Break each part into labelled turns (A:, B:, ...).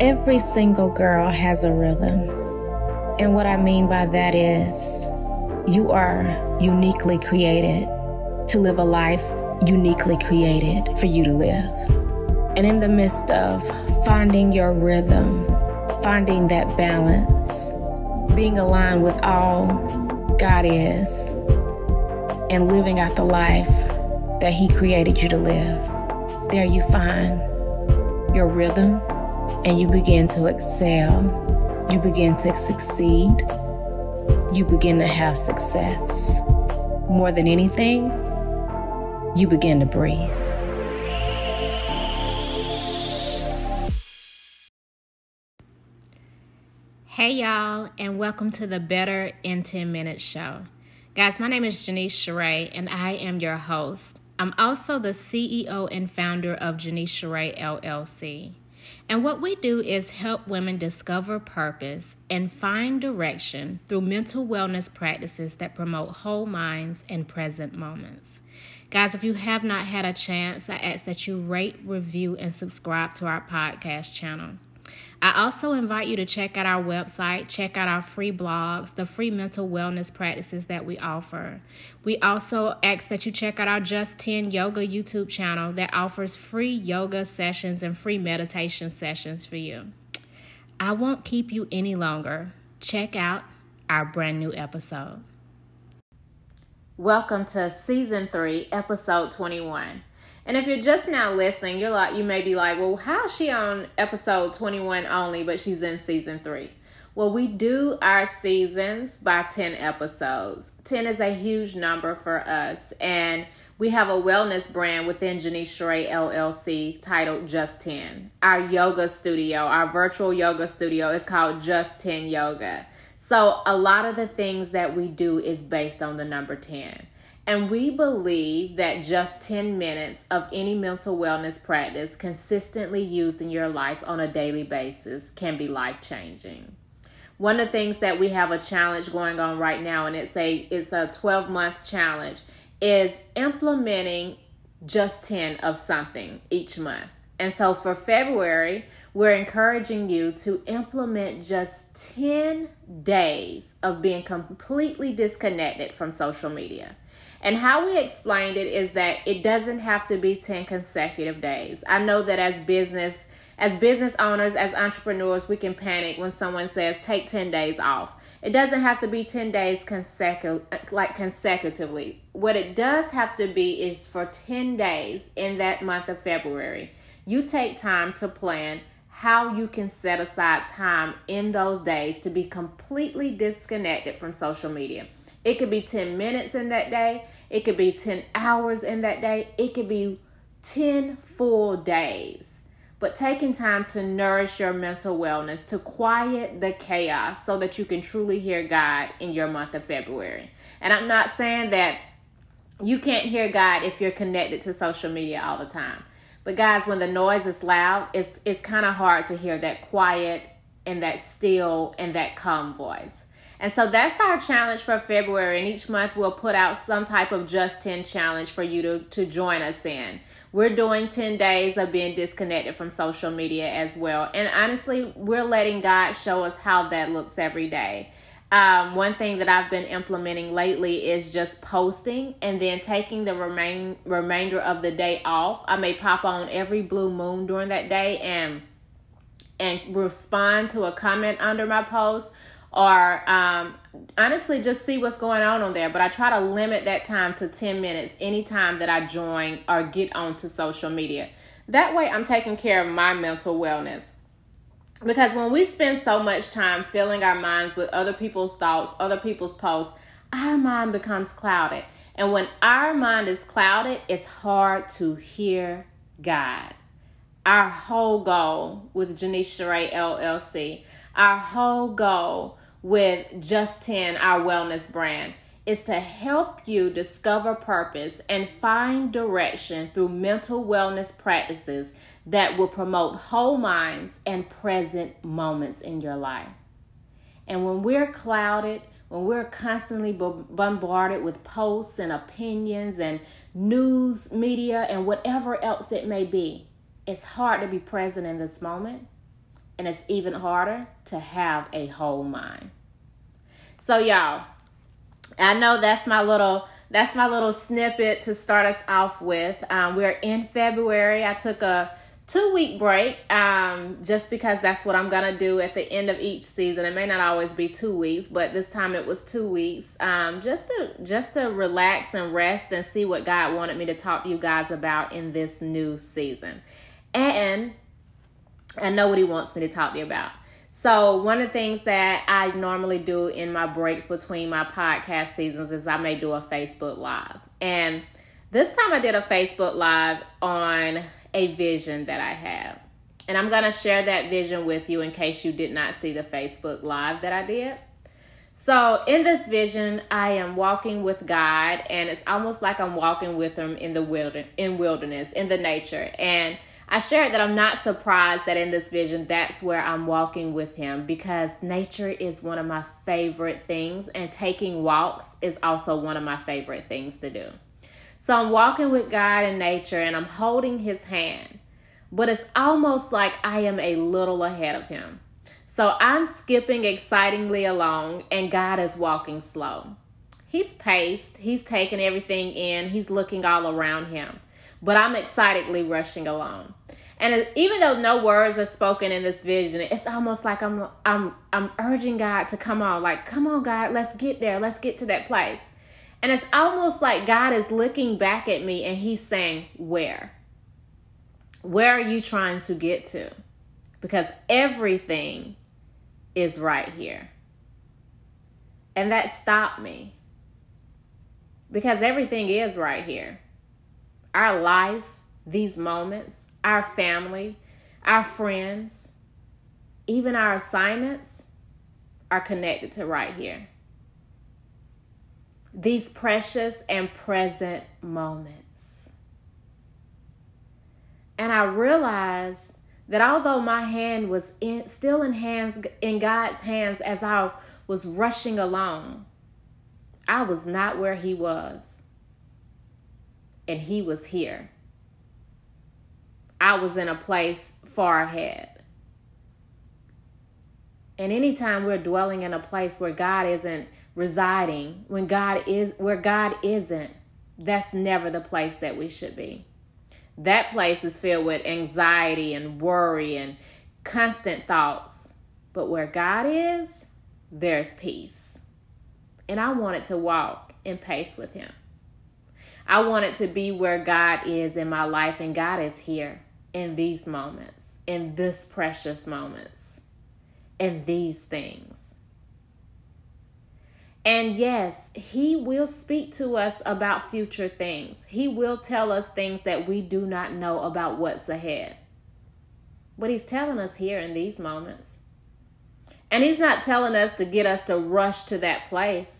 A: Every single girl has a rhythm. And what I mean by that is you are uniquely created to live a life uniquely created for you to live. And in the midst of finding your rhythm, finding that balance, being aligned with all God is, and living out the life that He created you to live, there you find your rhythm and you begin to excel. You begin to succeed. You begin to have success. More than anything, you begin to breathe. Hey, y'all, and welcome to the Better in 10 Minutes show. Guys, my name is Jeanice Sherai, and I am your host. I'm also the CEO and founder of Jeanice Sherai LLC. And what we do is help women discover purpose and find direction through mental wellness practices that promote whole minds and present moments. Guys, if you have not had a chance, I ask that you rate, review, and subscribe to our podcast channel. I also invite you to check out our website, check out our free blogs, the free mental wellness practices that we offer. We also ask that you check out our Just 10 Yoga YouTube channel that offers free yoga sessions and free meditation sessions for you. I won't keep you any longer. Check out our brand new episode. Welcome to season 3, episode 21. And if you're just now listening, you're like you may be like, "Well, how is she on episode 21 only but she's in season 3?" Well, we do our seasons by 10 episodes. 10 is a huge number for us and we have a wellness brand within Jeanice Sherai LLC titled Just 10. Our yoga studio, our virtual yoga studio is called Just 10 Yoga. So, a lot of the things that we do is based on the number 10. And we believe that just 10 minutes of any mental wellness practice consistently used in your life on a daily basis can be life changing. One of the things that we have a challenge going on right now, and it's a it's a 12 month challenge, is implementing just 10 of something each month. And so for February, we're encouraging you to implement just 10 days of being completely disconnected from social media. And how we explained it is that it doesn't have to be 10 consecutive days. I know that as business as business owners, as entrepreneurs, we can panic when someone says take 10 days off. It doesn't have to be 10 days consecu- like consecutively. What it does have to be is for 10 days in that month of February. You take time to plan how you can set aside time in those days to be completely disconnected from social media. It could be 10 minutes in that day, it could be 10 hours in that day, it could be 10 full days. But taking time to nourish your mental wellness, to quiet the chaos so that you can truly hear God in your month of February. And I'm not saying that you can't hear God if you're connected to social media all the time. But guys, when the noise is loud, it's it's kind of hard to hear that quiet and that still and that calm voice. And so that's our challenge for February. And each month we'll put out some type of just 10 challenge for you to, to join us in. We're doing 10 days of being disconnected from social media as well. And honestly, we're letting God show us how that looks every day. Um, one thing that I've been implementing lately is just posting and then taking the remain remainder of the day off. I may pop on every blue moon during that day and and respond to a comment under my post or um, honestly just see what's going on on there. But I try to limit that time to 10 minutes anytime that I join or get onto social media. That way, I'm taking care of my mental wellness. Because when we spend so much time filling our minds with other people's thoughts, other people's posts, our mind becomes clouded. And when our mind is clouded, it's hard to hear God. Our whole goal with Jeanice Sherai LLC, our whole goal with Just 10, our wellness brand, is to help you discover purpose and find direction through mental wellness practices that will promote whole minds and present moments in your life. And when we're clouded, when we're constantly bombarded with posts and opinions and news media and whatever else it may be, it's hard to be present in this moment and it's even harder to have a whole mind. So, y'all, I know that's my little that's my little snippet to start us off with. Um, we're in February. I took a two week break um, just because that's what I'm gonna do at the end of each season. It may not always be two weeks, but this time it was two weeks um, just to just to relax and rest and see what God wanted me to talk to you guys about in this new season. And I know what He wants me to talk to you about. So, one of the things that I normally do in my breaks between my podcast seasons is I may do a Facebook Live. And this time I did a Facebook Live on a vision that I have. And I'm going to share that vision with you in case you did not see the Facebook Live that I did. So, in this vision, I am walking with God, and it's almost like I'm walking with Him in the wilderness, in wilderness, in the nature. And I shared that I'm not surprised that in this vision, that's where I'm walking with Him because nature is one of my favorite things, and taking walks is also one of my favorite things to do. So I'm walking with God in nature and I'm holding his hand, but it's almost like I am a little ahead of him. So I'm skipping excitingly along and God is walking slow. He's paced, he's taking everything in, he's looking all around him, but I'm excitedly rushing along. And even though no words are spoken in this vision, it's almost like I'm I'm I'm urging God to come on, like come on God, let's get there, let's get to that place. And it's almost like God is looking back at me and he's saying, Where? Where are you trying to get to? Because everything is right here. And that stopped me. Because everything is right here. Our life, these moments, our family, our friends, even our assignments are connected to right here these precious and present moments. And I realized that although my hand was in, still in hands in God's hands as I was rushing along, I was not where he was. And he was here. I was in a place far ahead. And anytime we're dwelling in a place where God isn't residing when God is where God isn't, that's never the place that we should be. That place is filled with anxiety and worry and constant thoughts. But where God is, there's peace. And I wanted to walk in pace with Him. I wanted to be where God is in my life, and God is here in these moments, in this precious moments, in these things. And yes, He will speak to us about future things. He will tell us things that we do not know about what's ahead. But He's telling us here in these moments. And He's not telling us to get us to rush to that place.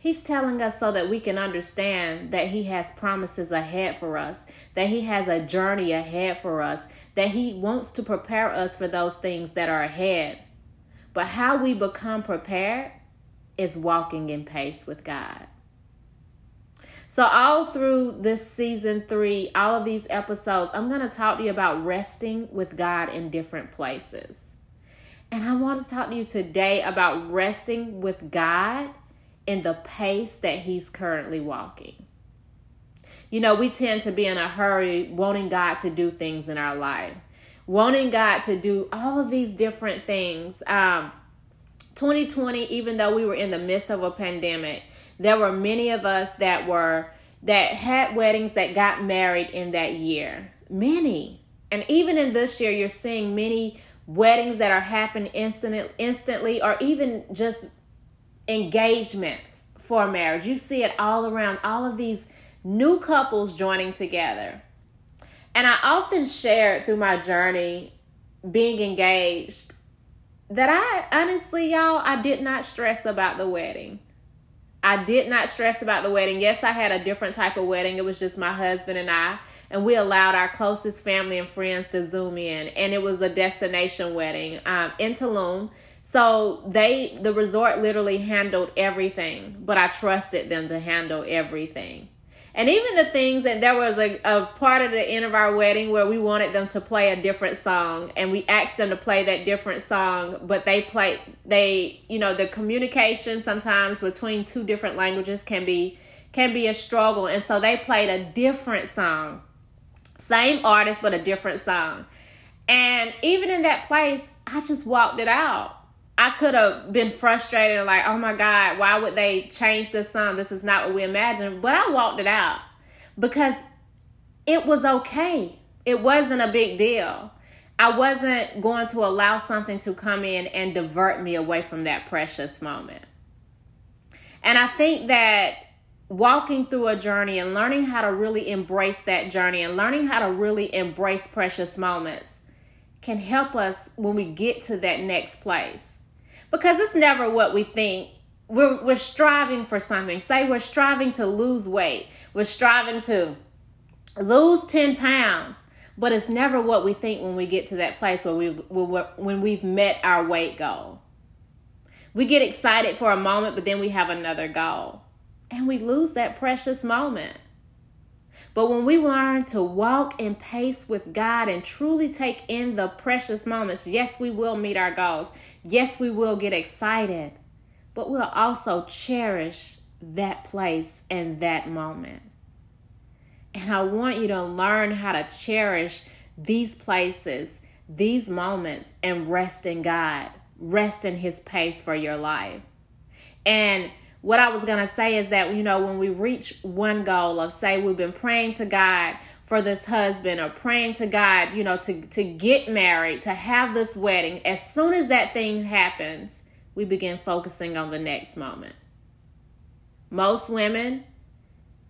A: He's telling us so that we can understand that He has promises ahead for us, that He has a journey ahead for us, that He wants to prepare us for those things that are ahead. But how we become prepared is walking in pace with God. So, all through this season three, all of these episodes, I'm going to talk to you about resting with God in different places. And I want to talk to you today about resting with God in the pace that He's currently walking. You know, we tend to be in a hurry, wanting God to do things in our life, wanting God to do all of these different things. Um, 2020, even though we were in the midst of a pandemic, there were many of us that were that had weddings that got married in that year. Many. And even in this year, you're seeing many weddings that are happening instant, instantly or even just engagements for marriage. You see it all around, all of these new couples joining together. And I often share through my journey being engaged that I honestly, y'all, I did not stress about the wedding. I did not stress about the wedding. Yes, I had a different type of wedding. It was just my husband and I, and we allowed our closest family and friends to zoom in, and it was a destination wedding um, in Tulum. So they, the resort, literally handled everything, but I trusted them to handle everything. And even the things that there was a, a part of the end of our wedding where we wanted them to play a different song and we asked them to play that different song, but they played, they, you know, the communication sometimes between two different languages can be, can be a struggle. And so they played a different song. Same artist, but a different song. And even in that place, I just walked it out. I could have been frustrated like, oh my God, why would they change this song? This is not what we imagined. But I walked it out because it was okay. It wasn't a big deal. I wasn't going to allow something to come in and divert me away from that precious moment. And I think that walking through a journey and learning how to really embrace that journey and learning how to really embrace precious moments can help us when we get to that next place because it's never what we think. We're, we're striving for something. Say we're striving to lose weight. We're striving to lose 10 pounds. But it's never what we think when we get to that place where we when we've met our weight goal. We get excited for a moment, but then we have another goal. And we lose that precious moment. But when we learn to walk in pace with God and truly take in the precious moments, yes, we will meet our goals. Yes, we will get excited, but we'll also cherish that place and that moment. And I want you to learn how to cherish these places, these moments, and rest in God, rest in His pace for your life. And what I was going to say is that, you know, when we reach one goal of, say, we've been praying to God for this husband or praying to God, you know, to, to get married, to have this wedding, as soon as that thing happens, we begin focusing on the next moment. Most women,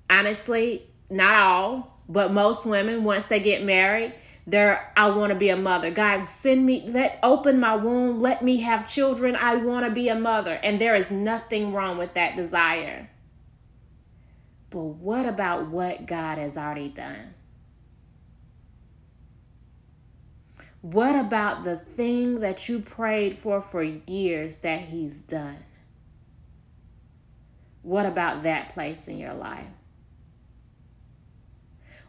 A: honestly, not all, but most women, once they get married, there I want to be a mother. God, send me, let open my womb, let me have children. I want to be a mother. And there is nothing wrong with that desire. But what about what God has already done? What about the thing that you prayed for for years that He's done? What about that place in your life?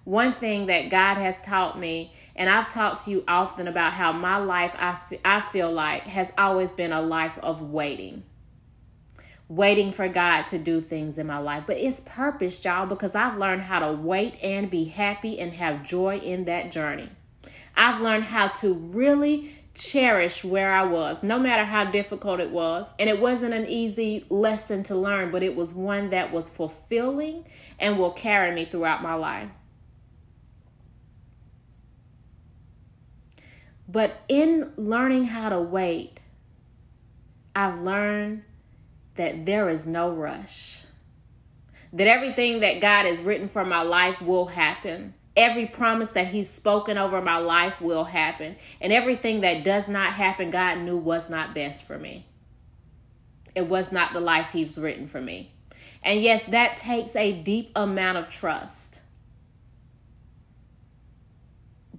A: One thing that God has taught me, and I've talked to you often about how my life, I, f- I feel like, has always been a life of waiting. Waiting for God to do things in my life. But it's purpose, y'all, because I've learned how to wait and be happy and have joy in that journey. I've learned how to really cherish where I was, no matter how difficult it was. And it wasn't an easy lesson to learn, but it was one that was fulfilling and will carry me throughout my life. But in learning how to wait, I've learned that there is no rush. That everything that God has written for my life will happen. Every promise that He's spoken over my life will happen. And everything that does not happen, God knew was not best for me. It was not the life He's written for me. And yes, that takes a deep amount of trust.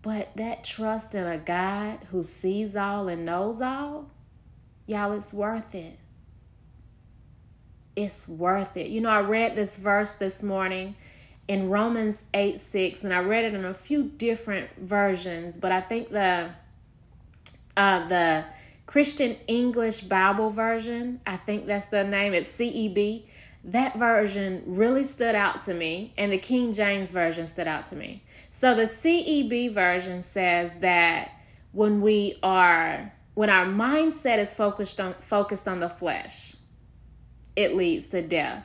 A: But that trust in a God who sees all and knows all, y'all, it's worth it. It's worth it. You know, I read this verse this morning in Romans 8 6, and I read it in a few different versions, but I think the uh, the Christian English Bible version, I think that's the name, it's CEB that version really stood out to me, and the King James version stood out to me. So the CEB version says that when we are when our mindset is focused on focused on the flesh, it leads to death.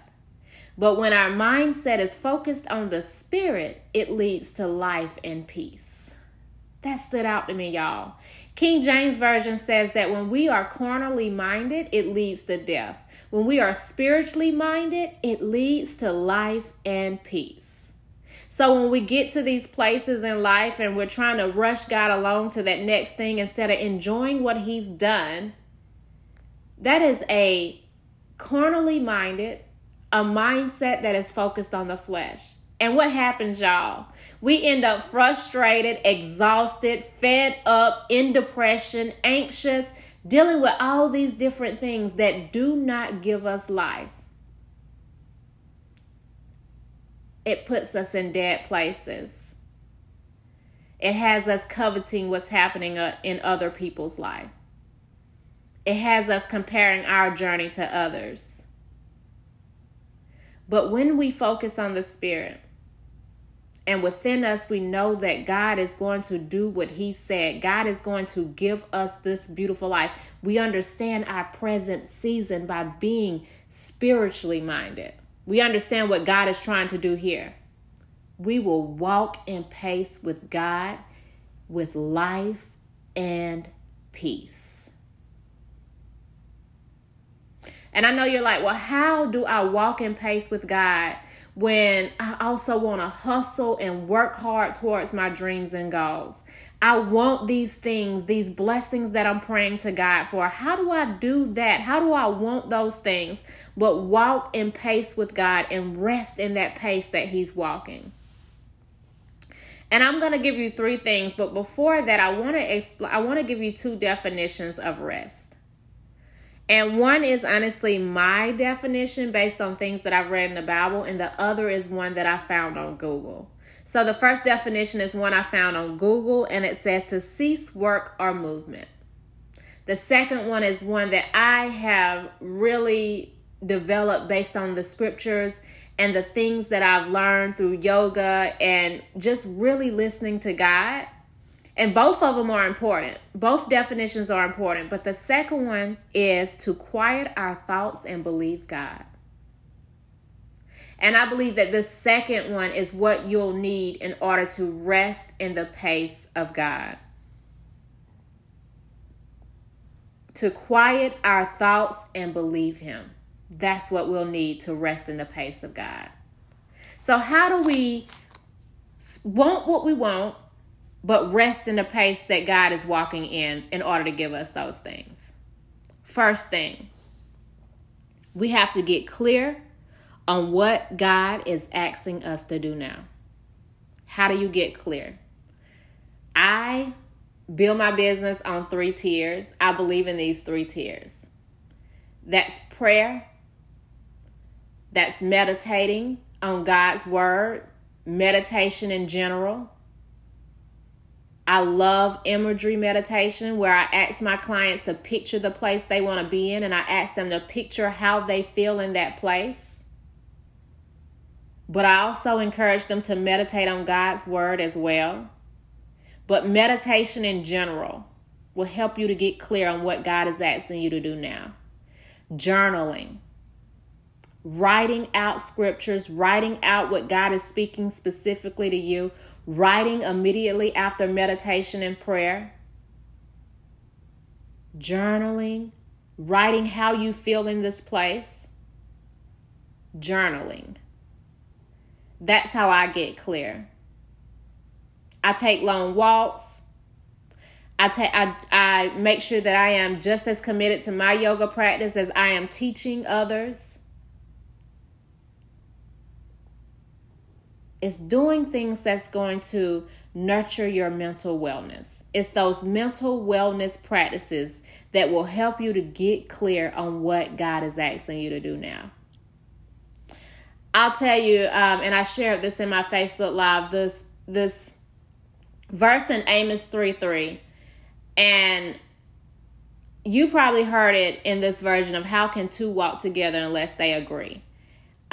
A: But when our mindset is focused on the spirit, it leads to life and peace. That stood out to me, y'all. King James Version says that when we are carnally minded, it leads to death. When we are spiritually minded, it leads to life and peace. So when we get to these places in life and we're trying to rush God along to that next thing instead of enjoying what He's done, that is a carnally minded, a mindset that is focused on the flesh. And what happens, y'all? We end up frustrated, exhausted, fed up, in depression, anxious, dealing with all these different things that do not give us life. it puts us in dead places. It has us coveting what's happening uh, in other people's life. It has us comparing our journey to others. But when we focus on the Spirit, and within us, we know that God is going to do what He said. God is going to give us this beautiful life. We understand our present season by being spiritually minded. We understand what God is trying to do here. We will walk in pace with God, with life and peace. And I know you're like, well, how do I walk in pace with God when I also want to hustle and work hard towards my dreams and goals? I want these things, these blessings that I'm praying to God for. How do I do that? How do I want those things? But walk in pace with God and rest in that pace that He's walking. And I'm going to give you three things, but before that I want to expl- I want to give you two definitions of rest. And one is honestly my definition based on things that I've read in the Bible, and the other is one that I found on Google. So the first definition is one I found on Google, and it says to cease work or movement. The second one is one that I have really developed based on the scriptures and the things that I've learned through yoga and just really listening to God. And both of them are important. Both definitions are important. But the second one is to quiet our thoughts and believe God. And I believe that the second one is what you'll need in order to rest in the pace of God. To quiet our thoughts and believe Him. That's what we'll need to rest in the pace of God. So, how do we want what we want but rest in the pace that God is walking in in order to give us those things. First thing, we have to get clear on what God is asking us to do now. How do you get clear? I build my business on three tiers. I believe in these three tiers that's prayer, that's meditating on God's word, meditation in general I love imagery meditation where I ask my clients to picture the place they want to be in and I ask them to picture how they feel in that place. But I also encourage them to meditate on God's word as well. But meditation in general will help you to get clear on what God is asking you to do now. Journaling, writing out scriptures, writing out what God is speaking specifically to you writing immediately after meditation and prayer, journaling, writing how you feel in this place, journaling. That's how I get clear. I take long walks. I take I I make sure that I am just as committed to my yoga practice as I am teaching others. It's doing things that's going to nurture your mental wellness. It's those mental wellness practices that will help you to get clear on what God is asking you to do now. I'll tell you, um, and I shared this in my Facebook Live. This this verse in Amos three three, and you probably heard it in this version of how can two walk together unless they agree.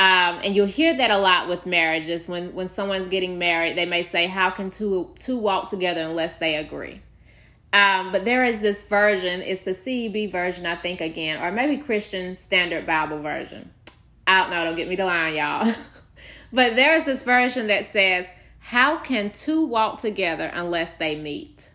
A: Um, and you'll hear that a lot with marriages. When when someone's getting married, they may say, "How can two two walk together unless they agree?" Um, but there is this version. It's the CEB version, I think, again, or maybe Christian Standard Bible version. I don't know. Don't get me to line, y'all. but there is this version that says, "How can two walk together unless they meet?"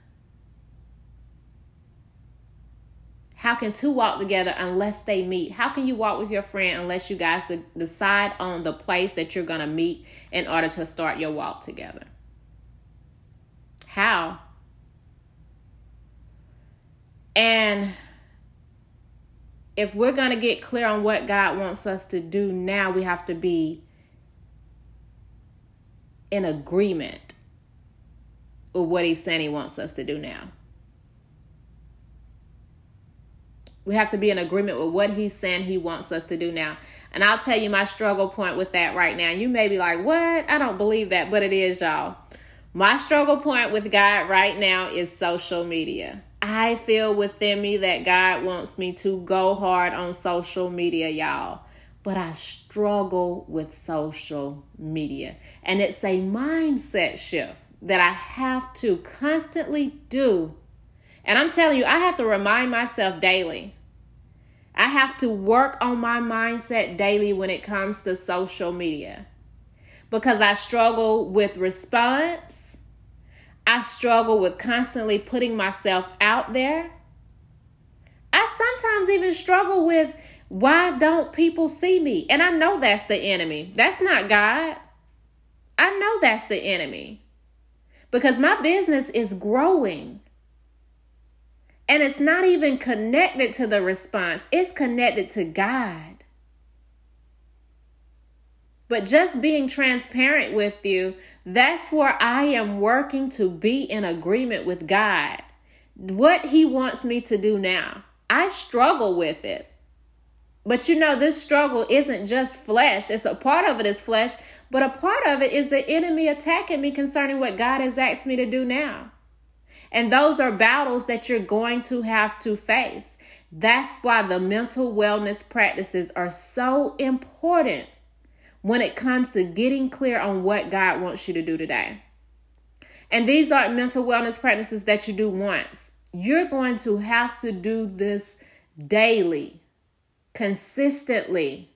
A: How can two walk together unless they meet? How can you walk with your friend unless you guys decide on the place that you're going to meet in order to start your walk together? How? And if we're going to get clear on what God wants us to do now, we have to be in agreement with what He's saying He wants us to do now. We have to be in agreement with what He's saying He wants us to do now. And I'll tell you my struggle point with that right now. You may be like, what? I don't believe that, but it is, y'all. My struggle point with God right now is social media. I feel within me that God wants me to go hard on social media, y'all. But I struggle with social media. And it's a mindset shift that I have to constantly do. And I'm telling you, I have to remind myself daily. I have to work on my mindset daily when it comes to social media because I struggle with response. I struggle with constantly putting myself out there. I sometimes even struggle with why don't people see me? And I know that's the enemy. That's not God. I know that's the enemy because my business is growing. And it's not even connected to the response, it's connected to God. But just being transparent with you, that's where I am working to be in agreement with God. What He wants me to do now. I struggle with it. But you know, this struggle isn't just flesh. It's a part of it is flesh, but a part of it is the enemy attacking me concerning what God has asked me to do now. And those are battles that you're going to have to face. That's why the mental wellness practices are so important when it comes to getting clear on what God wants you to do today. And these aren't mental wellness practices that you do once. You're going to have to do this daily, consistently,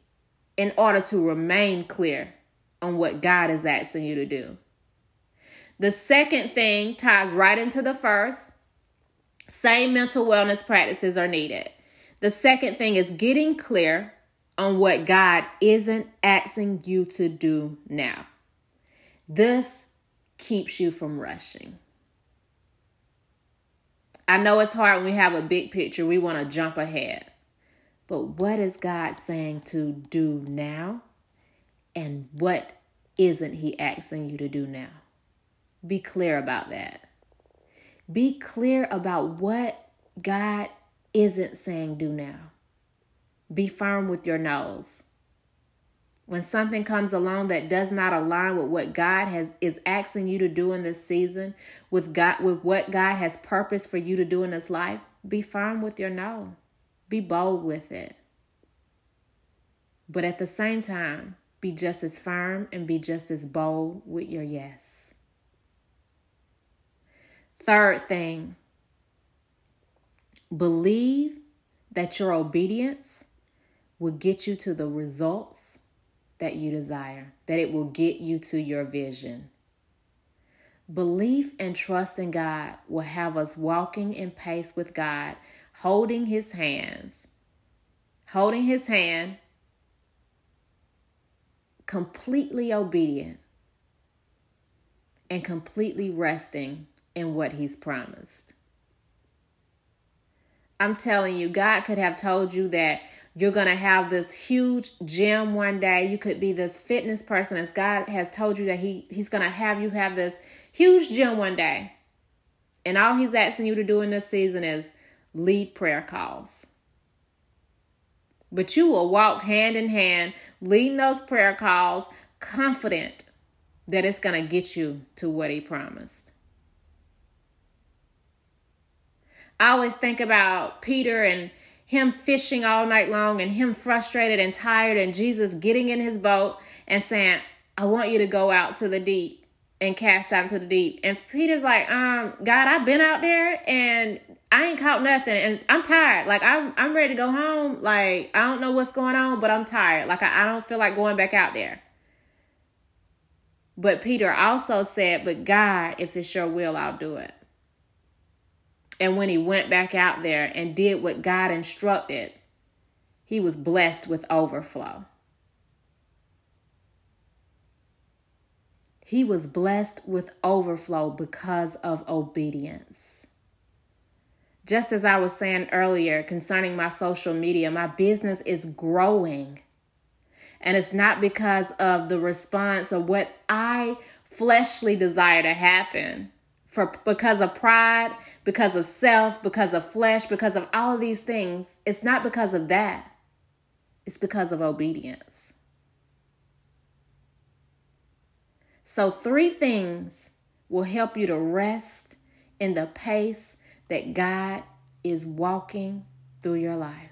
A: in order to remain clear on what God is asking you to do. The second thing ties right into the first. Same mental wellness practices are needed. The second thing is getting clear on what God isn't asking you to do now. This keeps you from rushing. I know it's hard when we have a big picture, we want to jump ahead. But what is God saying to do now? And what isn't He asking you to do now? Be clear about that. Be clear about what God isn't saying do now. Be firm with your nose. When something comes along that does not align with what God has is asking you to do in this season, with God with what God has purpose for you to do in this life, be firm with your no. Be bold with it. But at the same time, be just as firm and be just as bold with your yes. Third thing, believe that your obedience will get you to the results that you desire, that it will get you to your vision. Belief and trust in God will have us walking in pace with God, holding His hands, holding His hand, completely obedient, and completely resting in what He's promised. I'm telling you, God could have told you that you're going to have this huge gym one day. You could be this fitness person as God has told you that he he's going to have you have this huge gym one day. And all he's asking you to do in this season is lead prayer calls. But you will walk hand in hand leading those prayer calls confident that it's going to get you to what he promised. I always think about Peter and him fishing all night long and him frustrated and tired and Jesus getting in his boat and saying, I want you to go out to the deep and cast out into the deep. And Peter's like, um, God, I've been out there and I ain't caught nothing and I'm tired. Like I'm I'm ready to go home. Like I don't know what's going on, but I'm tired. Like I, I don't feel like going back out there. But Peter also said, But God, if it's your will, I'll do it. And when he went back out there and did what God instructed, he was blessed with overflow. He was blessed with overflow because of obedience. Just as I was saying earlier concerning my social media, my business is growing. And it's not because of the response of what I fleshly desire to happen for because of pride, because of self, because of flesh, because of all of these things. It's not because of that. It's because of obedience. So three things will help you to rest in the pace that God is walking through your life.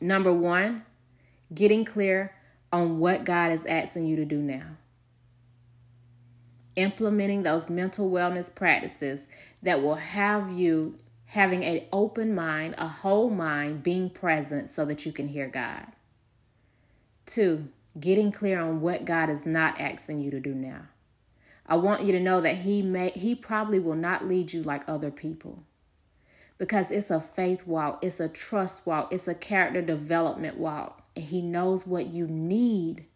A: Number 1, getting clear on what God is asking you to do now implementing those mental wellness practices that will have you having an open mind, a whole mind, being present so that you can hear God. Two, getting clear on what God is not asking you to do now. I want you to know that he may he probably will not lead you like other people. Because it's a faith walk, it's a trust walk, it's a character development walk, and he knows what you need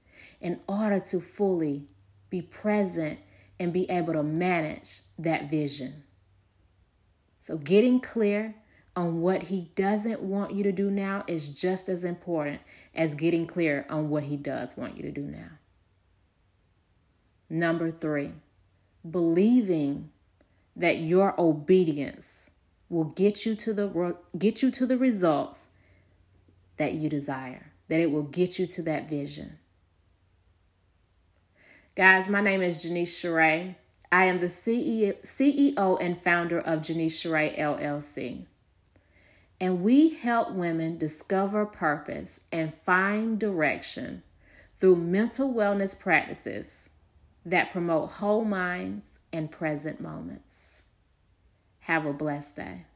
A: in order to fully be present and be able to manage that vision. So, getting clear on what He doesn't want you to do now is just as important as getting clear on what He does want you to do now. Number three, believing that your obedience will get you to the get you to the results that you desire that it will get you to that vision Guys, my name is Jeanice Sherai. I am the CEO and founder of Jeanice Sherai LLC. And we help women discover purpose and find direction through mental wellness practices that promote whole minds and present moments. Have a blessed day.